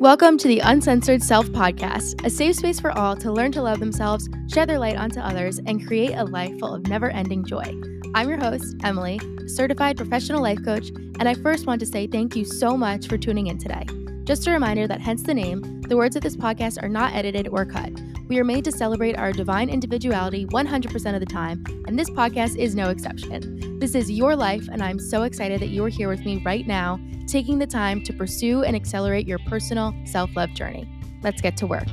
Welcome to the Uncensored Self Podcast, a safe space for all to learn to love themselves, shed their light onto others, and create a life full of never ending joy. I'm your host, Emily, certified professional life coach, and I first want to say thank you so much for tuning in today. Just a reminder that, hence the name, the words of this podcast are not edited or cut. We are made to celebrate our divine individuality 100% of the time, and this podcast is no exception. This is your life, and I'm so excited that you are here with me right now, taking the time to pursue and accelerate your personal self love journey. Let's get to work.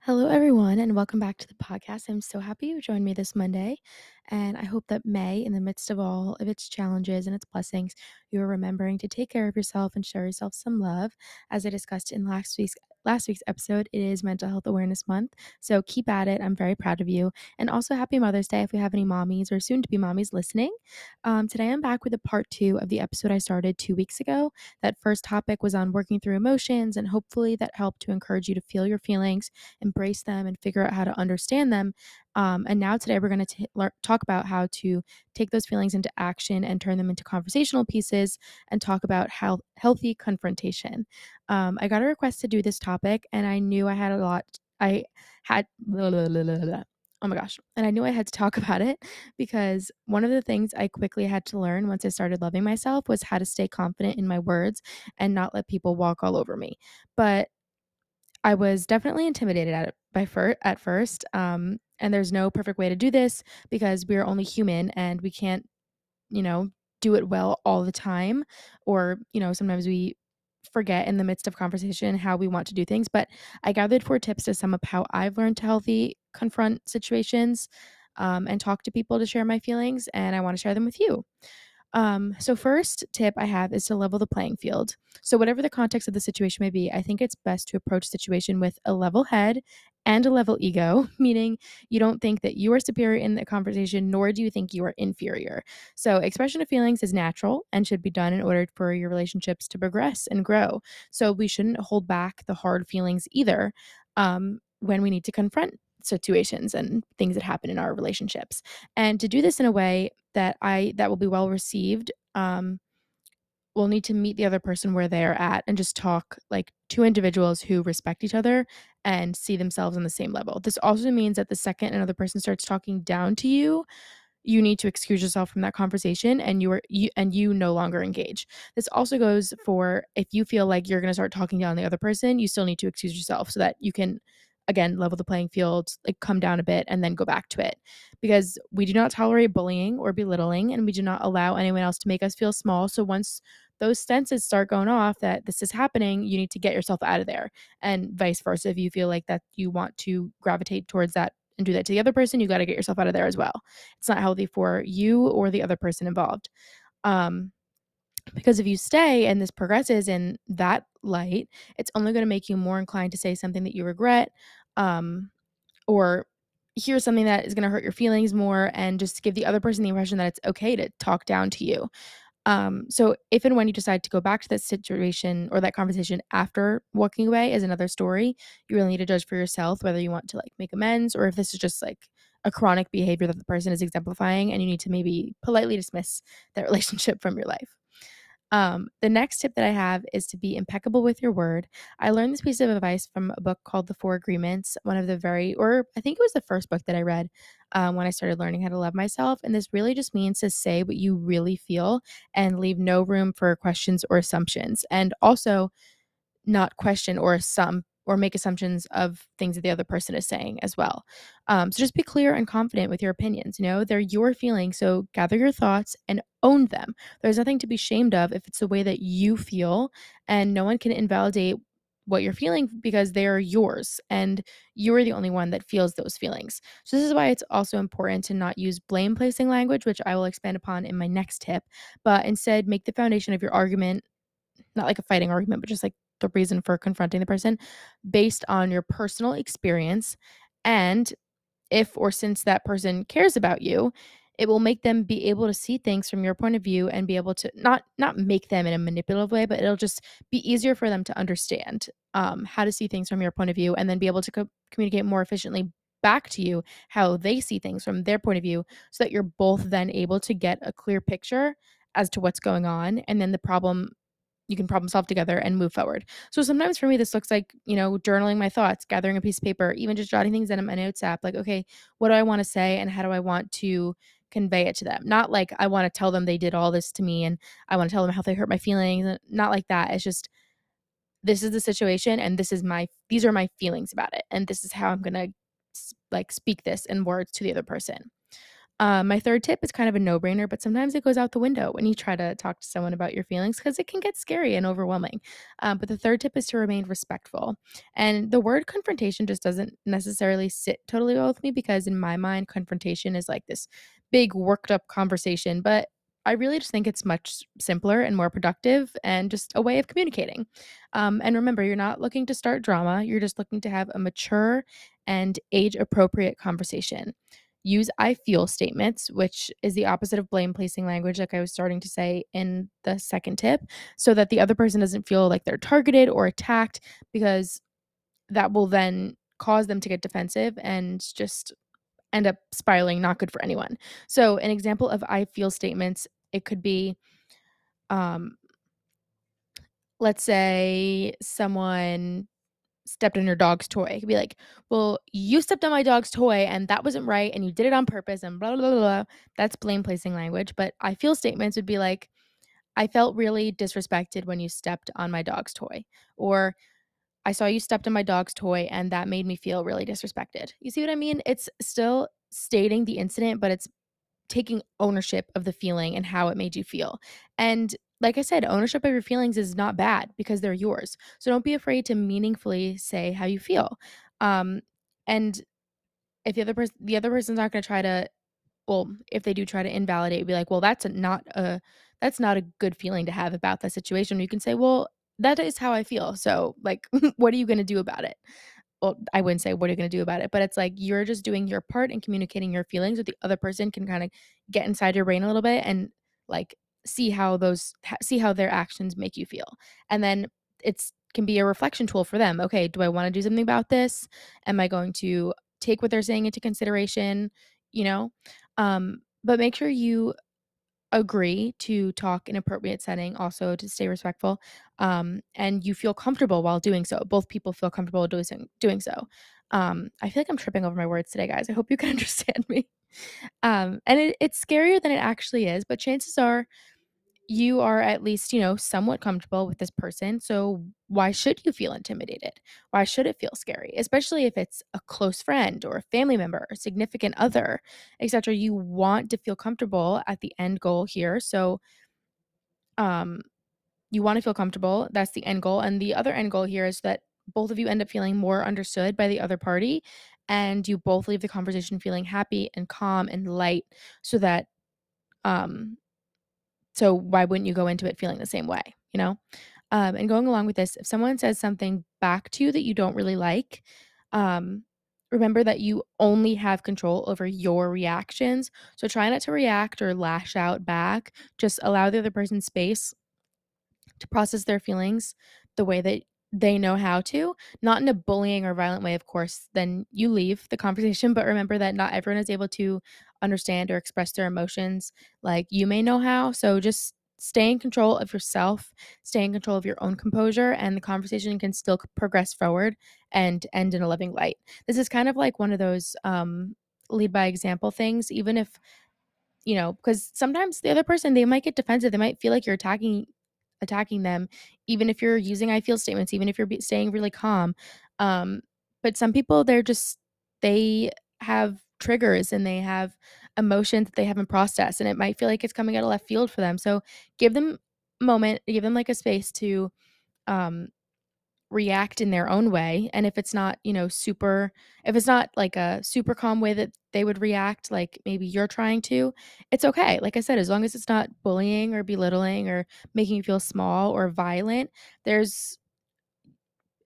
Hello, everyone, and welcome back to the podcast. I'm so happy you joined me this Monday, and I hope that May, in the midst of all of its challenges and its blessings, you are remembering to take care of yourself and show yourself some love. As I discussed in last week's last week's episode, it is Mental Health Awareness Month. So keep at it. I'm very proud of you. And also, happy Mother's Day if we have any mommies or soon to be mommies listening. Um, today, I'm back with a part two of the episode I started two weeks ago. That first topic was on working through emotions, and hopefully, that helped to encourage you to feel your feelings, embrace them, and figure out how to understand them. Um, and now, today, we're going to talk about how to take those feelings into action and turn them into conversational pieces and talk about how healthy confrontation. Um, I got a request to do this topic, and I knew I had a lot. I had. Blah, blah, blah, oh my gosh. And I knew I had to talk about it because one of the things I quickly had to learn once I started loving myself was how to stay confident in my words and not let people walk all over me. But I was definitely intimidated at it by fir- at first. Um, and there's no perfect way to do this because we're only human and we can't, you know, do it well all the time. Or, you know, sometimes we forget in the midst of conversation how we want to do things. But I gathered four tips to sum up how I've learned to healthy confront situations um, and talk to people to share my feelings. And I want to share them with you. Um, so, first tip I have is to level the playing field. So, whatever the context of the situation may be, I think it's best to approach situation with a level head and a level ego, meaning you don't think that you are superior in the conversation, nor do you think you are inferior. So, expression of feelings is natural and should be done in order for your relationships to progress and grow. So, we shouldn't hold back the hard feelings either um, when we need to confront situations and things that happen in our relationships. And to do this in a way that i that will be well received um we'll need to meet the other person where they're at and just talk like two individuals who respect each other and see themselves on the same level. This also means that the second another person starts talking down to you you need to excuse yourself from that conversation and you are you and you no longer engage. This also goes for if you feel like you're going to start talking down the other person you still need to excuse yourself so that you can again level the playing field like come down a bit and then go back to it. Because we do not tolerate bullying or belittling and we do not allow anyone else to make us feel small. So once those senses start going off that this is happening you need to get yourself out of there. And vice versa if you feel like that you want to gravitate towards that and do that to the other person you got to get yourself out of there as well. It's not healthy for you or the other person involved. Um because if you stay and this progresses in that light, it's only going to make you more inclined to say something that you regret um, or hear something that is going to hurt your feelings more and just give the other person the impression that it's okay to talk down to you. Um, so if and when you decide to go back to that situation or that conversation after walking away is another story. You really need to judge for yourself whether you want to like make amends or if this is just like a chronic behavior that the person is exemplifying and you need to maybe politely dismiss that relationship from your life. Um, the next tip that I have is to be impeccable with your word. I learned this piece of advice from a book called The Four Agreements, one of the very, or I think it was the first book that I read um, when I started learning how to love myself. And this really just means to say what you really feel and leave no room for questions or assumptions. And also, not question or some or make assumptions of things that the other person is saying as well. Um, so just be clear and confident with your opinions. You know, they're your feelings. So gather your thoughts and own them. There's nothing to be ashamed of if it's the way that you feel, and no one can invalidate what you're feeling because they are yours and you're the only one that feels those feelings. So, this is why it's also important to not use blame placing language, which I will expand upon in my next tip, but instead make the foundation of your argument not like a fighting argument, but just like the reason for confronting the person based on your personal experience. And if or since that person cares about you, it will make them be able to see things from your point of view and be able to not not make them in a manipulative way but it'll just be easier for them to understand um, how to see things from your point of view and then be able to co- communicate more efficiently back to you how they see things from their point of view so that you're both then able to get a clear picture as to what's going on and then the problem you can problem solve together and move forward. So sometimes for me, this looks like, you know, journaling my thoughts, gathering a piece of paper, even just jotting things in my notes app. Like, okay, what do I want to say and how do I want to convey it to them? Not like I want to tell them they did all this to me and I want to tell them how they hurt my feelings. Not like that. It's just, this is the situation and this is my, these are my feelings about it. And this is how I'm going to like speak this in words to the other person. Uh, my third tip is kind of a no brainer, but sometimes it goes out the window when you try to talk to someone about your feelings because it can get scary and overwhelming. Um, but the third tip is to remain respectful. And the word confrontation just doesn't necessarily sit totally well with me because, in my mind, confrontation is like this big worked up conversation. But I really just think it's much simpler and more productive and just a way of communicating. Um, and remember, you're not looking to start drama, you're just looking to have a mature and age appropriate conversation use I feel statements, which is the opposite of blame placing language, like I was starting to say in the second tip, so that the other person doesn't feel like they're targeted or attacked, because that will then cause them to get defensive and just end up spiraling, not good for anyone. So, an example of I feel statements, it could be, um, let's say someone stepped on your dog's toy. It could be like, well, you stepped on my dog's toy and that wasn't right and you did it on purpose and blah, blah, blah, blah. That's blame placing language. But I feel statements would be like, I felt really disrespected when you stepped on my dog's toy. Or I saw you stepped on my dog's toy and that made me feel really disrespected. You see what I mean? It's still stating the incident, but it's taking ownership of the feeling and how it made you feel. And like I said, ownership of your feelings is not bad because they're yours. So don't be afraid to meaningfully say how you feel. Um, and if the other person, the other person's not going to try to, well, if they do try to invalidate, be like, well, that's a, not a, that's not a good feeling to have about that situation. You can say, well, that is how I feel. So, like, what are you going to do about it? Well, I wouldn't say what are you going to do about it, but it's like you're just doing your part and communicating your feelings with the other person can kind of get inside your brain a little bit and like see how those see how their actions make you feel. And then it's can be a reflection tool for them okay do i want to do something about this? Am i going to take what they're saying into consideration? You know? Um but make sure you agree to talk in appropriate setting also to stay respectful um and you feel comfortable while doing so. Both people feel comfortable doing doing so. Um i feel like i'm tripping over my words today guys. I hope you can understand me. Um and it, it's scarier than it actually is but chances are you are at least, you know, somewhat comfortable with this person. So why should you feel intimidated? Why should it feel scary? Especially if it's a close friend or a family member or significant other, etc. You want to feel comfortable at the end goal here. So um you want to feel comfortable. That's the end goal. And the other end goal here is that both of you end up feeling more understood by the other party and you both leave the conversation feeling happy and calm and light so that um so why wouldn't you go into it feeling the same way, you know? Um, and going along with this, if someone says something back to you that you don't really like, um, remember that you only have control over your reactions. So try not to react or lash out back. Just allow the other person space to process their feelings the way that they know how to, not in a bullying or violent way, of course, then you leave the conversation. But remember that not everyone is able to understand or express their emotions like you may know how. So just stay in control of yourself, stay in control of your own composure, and the conversation can still progress forward and end in a loving light. This is kind of like one of those um, lead by example things, even if, you know, because sometimes the other person, they might get defensive. They might feel like you're attacking attacking them even if you're using i feel statements even if you're be- staying really calm um but some people they're just they have triggers and they have emotions that they haven't processed and it might feel like it's coming out of left field for them so give them a moment give them like a space to um react in their own way and if it's not you know super if it's not like a super calm way that they would react like maybe you're trying to it's okay like i said as long as it's not bullying or belittling or making you feel small or violent there's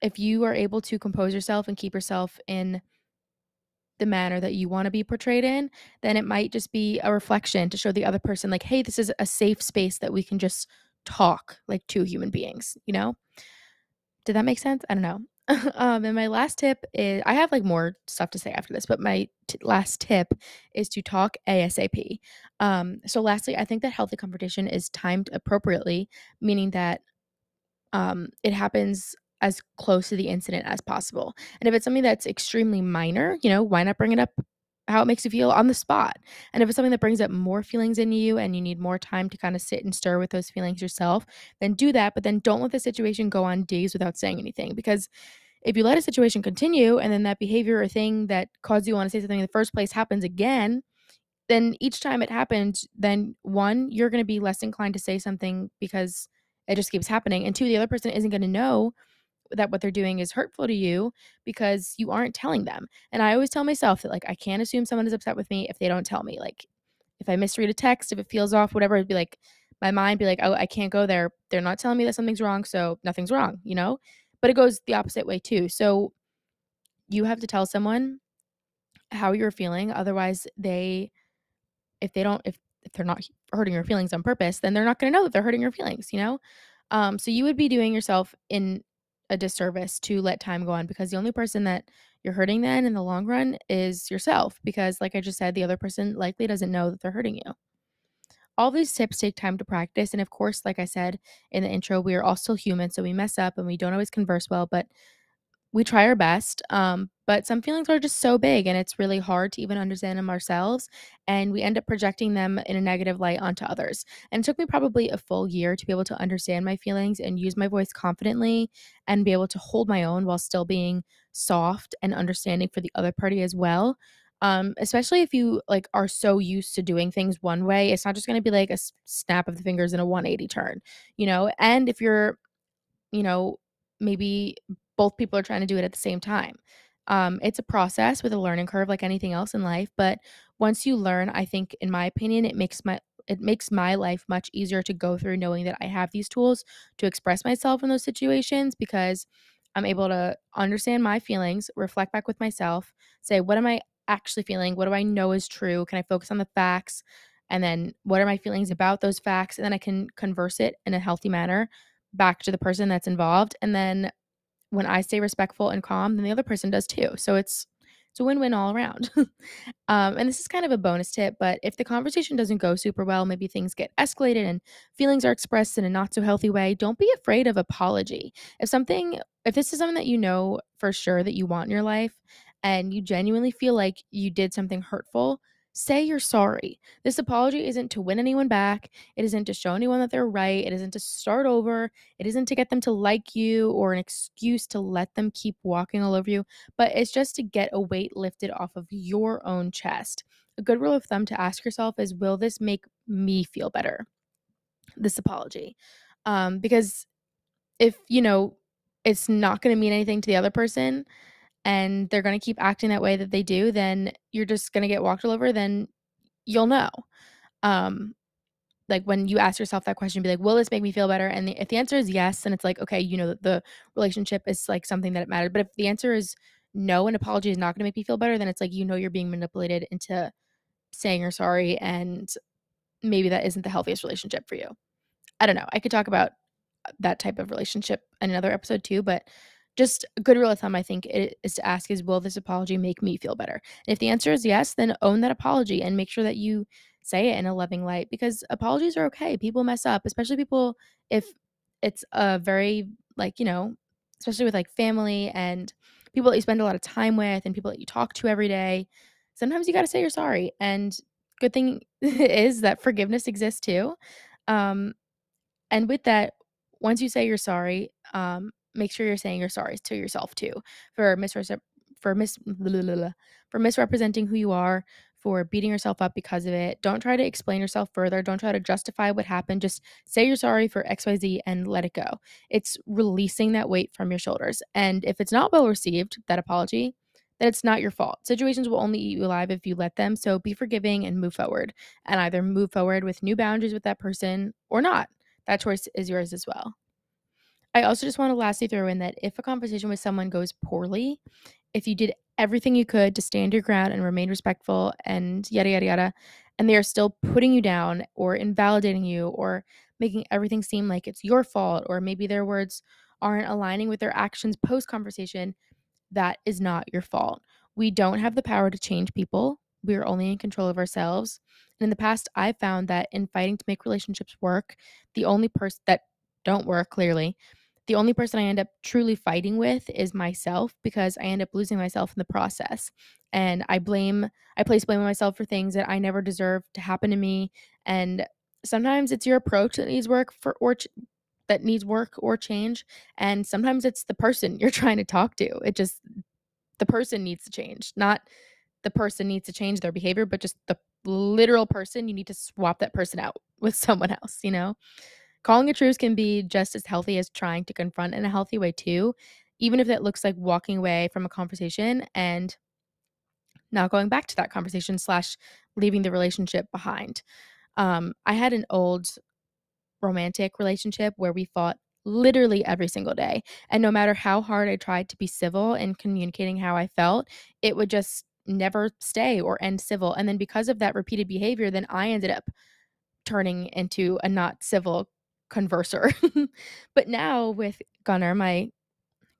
if you are able to compose yourself and keep yourself in the manner that you want to be portrayed in, then it might just be a reflection to show the other person, like, hey, this is a safe space that we can just talk like two human beings, you know? Did that make sense? I don't know. um, and my last tip is I have like more stuff to say after this, but my t- last tip is to talk ASAP. Um, so lastly, I think that healthy confrontation is timed appropriately, meaning that um, it happens as close to the incident as possible. And if it's something that's extremely minor, you know, why not bring it up how it makes you feel on the spot? And if it's something that brings up more feelings in you and you need more time to kind of sit and stir with those feelings yourself, then do that. But then don't let the situation go on days without saying anything because if you let a situation continue and then that behavior or thing that caused you want to say something in the first place happens again, then each time it happens, then one, you're going to be less inclined to say something because it just keeps happening. And two, the other person isn't going to know that what they're doing is hurtful to you because you aren't telling them. And I always tell myself that, like, I can't assume someone is upset with me if they don't tell me. Like, if I misread a text, if it feels off, whatever, it'd be like, my mind be like, oh, I can't go there. They're not telling me that something's wrong. So nothing's wrong, you know? But it goes the opposite way too. So you have to tell someone how you're feeling. Otherwise, they if they don't if if they're not hurting your feelings on purpose, then they're not going to know that they're hurting your feelings, you know? Um, so you would be doing yourself in a disservice to let time go on because the only person that you're hurting then in the long run is yourself because like I just said, the other person likely doesn't know that they're hurting you. All these tips take time to practice. And of course, like I said in the intro, we are all still human. So we mess up and we don't always converse well, but we try our best, um, but some feelings are just so big and it's really hard to even understand them ourselves. And we end up projecting them in a negative light onto others. And it took me probably a full year to be able to understand my feelings and use my voice confidently and be able to hold my own while still being soft and understanding for the other party as well. Um, especially if you like are so used to doing things one way, it's not just going to be like a snap of the fingers in a 180 turn, you know. And if you're, you know, maybe both people are trying to do it at the same time. Um, it's a process with a learning curve like anything else in life, but once you learn, I think in my opinion, it makes my it makes my life much easier to go through knowing that I have these tools to express myself in those situations because I'm able to understand my feelings, reflect back with myself, say, what am I actually feeling? What do I know is true? Can I focus on the facts? And then what are my feelings about those facts? And then I can converse it in a healthy manner back to the person that's involved. And then when I stay respectful and calm, then the other person does too. So it's it's a win-win all around. um, and this is kind of a bonus tip, but if the conversation doesn't go super well, maybe things get escalated and feelings are expressed in a not so healthy way, don't be afraid of apology. If something, if this is something that you know for sure that you want in your life, and you genuinely feel like you did something hurtful, say you're sorry. This apology isn't to win anyone back. It isn't to show anyone that they're right. It isn't to start over. It isn't to get them to like you or an excuse to let them keep walking all over you, but it's just to get a weight lifted off of your own chest. A good rule of thumb to ask yourself is Will this make me feel better? This apology. Um, because if, you know, it's not going to mean anything to the other person, and they're going to keep acting that way that they do, then you're just going to get walked all over, then you'll know. Um, like when you ask yourself that question, be like, will this make me feel better? And the, if the answer is yes, then it's like, okay, you know, the relationship is like something that it mattered. But if the answer is no, an apology is not going to make me feel better, then it's like, you know, you're being manipulated into saying you're sorry. And maybe that isn't the healthiest relationship for you. I don't know. I could talk about that type of relationship in another episode too, but just a good rule of thumb, I think, is to ask is, will this apology make me feel better? And if the answer is yes, then own that apology and make sure that you say it in a loving light because apologies are okay. People mess up, especially people if it's a very like, you know, especially with like family and people that you spend a lot of time with and people that you talk to every day. Sometimes you got to say you're sorry. And good thing is that forgiveness exists too. Um, and with that, once you say you're sorry, um, make sure you're saying you're sorry to yourself too for misrep- for mis for misrepresenting who you are, for beating yourself up because of it. Don't try to explain yourself further. Don't try to justify what happened. Just say you're sorry for XYZ and let it go. It's releasing that weight from your shoulders. And if it's not well received, that apology, then it's not your fault. Situations will only eat you alive if you let them. So be forgiving and move forward. And either move forward with new boundaries with that person or not. That choice is yours as well. I also just want to lastly throw in that if a conversation with someone goes poorly, if you did everything you could to stand your ground and remain respectful and yada, yada, yada, and they are still putting you down or invalidating you or making everything seem like it's your fault, or maybe their words aren't aligning with their actions post conversation, that is not your fault. We don't have the power to change people. We are only in control of ourselves. And in the past, I've found that in fighting to make relationships work, the only person that don't work clearly, the only person I end up truly fighting with is myself because I end up losing myself in the process. And I blame, I place blame on myself for things that I never deserved to happen to me. And sometimes it's your approach that needs work for, or ch- that needs work or change. And sometimes it's the person you're trying to talk to. It just, the person needs to change, not the person needs to change their behavior, but just the literal person, you need to swap that person out with someone else, you know? Calling a truce can be just as healthy as trying to confront in a healthy way, too, even if it looks like walking away from a conversation and not going back to that conversation slash leaving the relationship behind. Um, I had an old romantic relationship where we fought literally every single day. And no matter how hard I tried to be civil and communicating how I felt, it would just never stay or end civil. And then because of that repeated behavior, then I ended up turning into a not civil converser. but now with Gunnar, my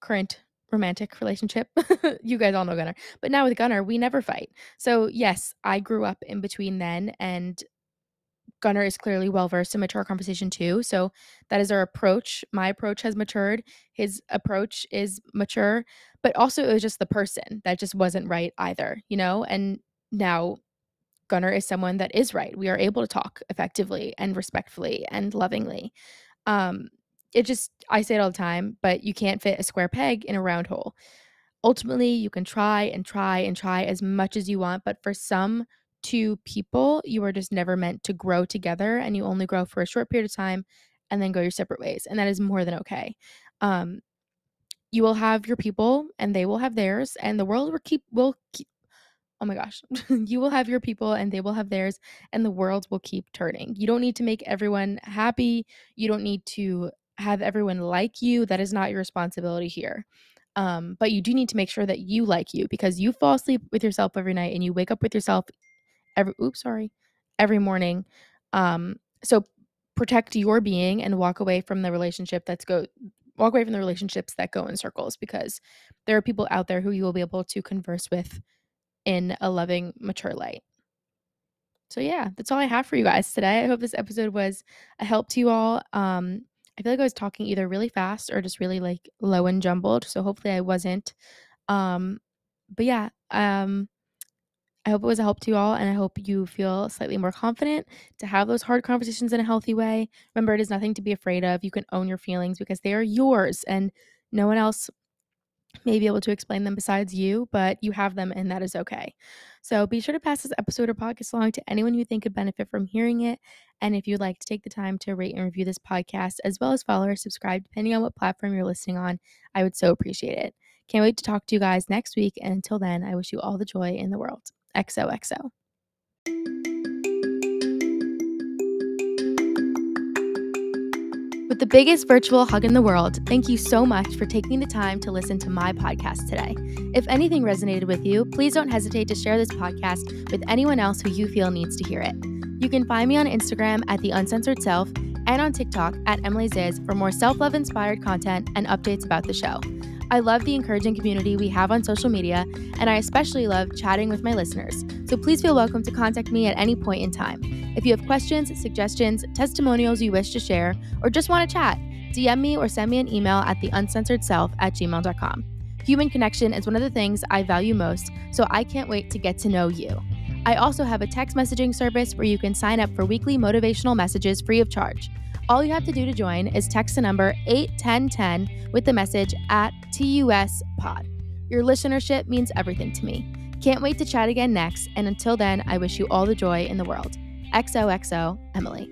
current romantic relationship, you guys all know Gunnar, but now with Gunnar, we never fight. So, yes, I grew up in between then, and Gunnar is clearly well versed in mature conversation too. So, that is our approach. My approach has matured, his approach is mature, but also it was just the person that just wasn't right either, you know? And now Gunnar is someone that is right. We are able to talk effectively and respectfully and lovingly. Um, it just, I say it all the time, but you can't fit a square peg in a round hole. Ultimately, you can try and try and try as much as you want, but for some two people, you are just never meant to grow together and you only grow for a short period of time and then go your separate ways. And that is more than okay. Um, you will have your people and they will have theirs and the world will keep will keep oh my gosh, you will have your people and they will have theirs, and the world will keep turning. You don't need to make everyone happy. You don't need to have everyone like you. That is not your responsibility here. Um, but you do need to make sure that you like you because you fall asleep with yourself every night and you wake up with yourself every oops, sorry, every morning. Um, so protect your being and walk away from the relationship that's go walk away from the relationships that go in circles because there are people out there who you will be able to converse with in a loving, mature light. So yeah, that's all I have for you guys today. I hope this episode was a help to you all. Um, I feel like I was talking either really fast or just really like low and jumbled. So hopefully I wasn't. Um, but yeah, um, I hope it was a help to you all, and I hope you feel slightly more confident to have those hard conversations in a healthy way. Remember, it is nothing to be afraid of. You can own your feelings because they are yours, and no one else may be able to explain them besides you, but you have them and that is okay. So be sure to pass this episode or podcast along to anyone you think could benefit from hearing it. And if you'd like to take the time to rate and review this podcast, as well as follow or subscribe, depending on what platform you're listening on, I would so appreciate it. Can't wait to talk to you guys next week. And until then, I wish you all the joy in the world. XOXO. With the biggest virtual hug in the world, thank you so much for taking the time to listen to my podcast today. If anything resonated with you, please don't hesitate to share this podcast with anyone else who you feel needs to hear it. You can find me on Instagram at The Uncensored Self and on TikTok at Emily Ziz for more self love inspired content and updates about the show. I love the encouraging community we have on social media, and I especially love chatting with my listeners. So please feel welcome to contact me at any point in time. If you have questions, suggestions, testimonials you wish to share, or just want to chat, DM me or send me an email at theuncensoredself at gmail.com. Human connection is one of the things I value most, so I can't wait to get to know you. I also have a text messaging service where you can sign up for weekly motivational messages free of charge. All you have to do to join is text the number 81010 with the message at TUS Pod. Your listenership means everything to me. Can't wait to chat again next, and until then, I wish you all the joy in the world. XOXO, Emily.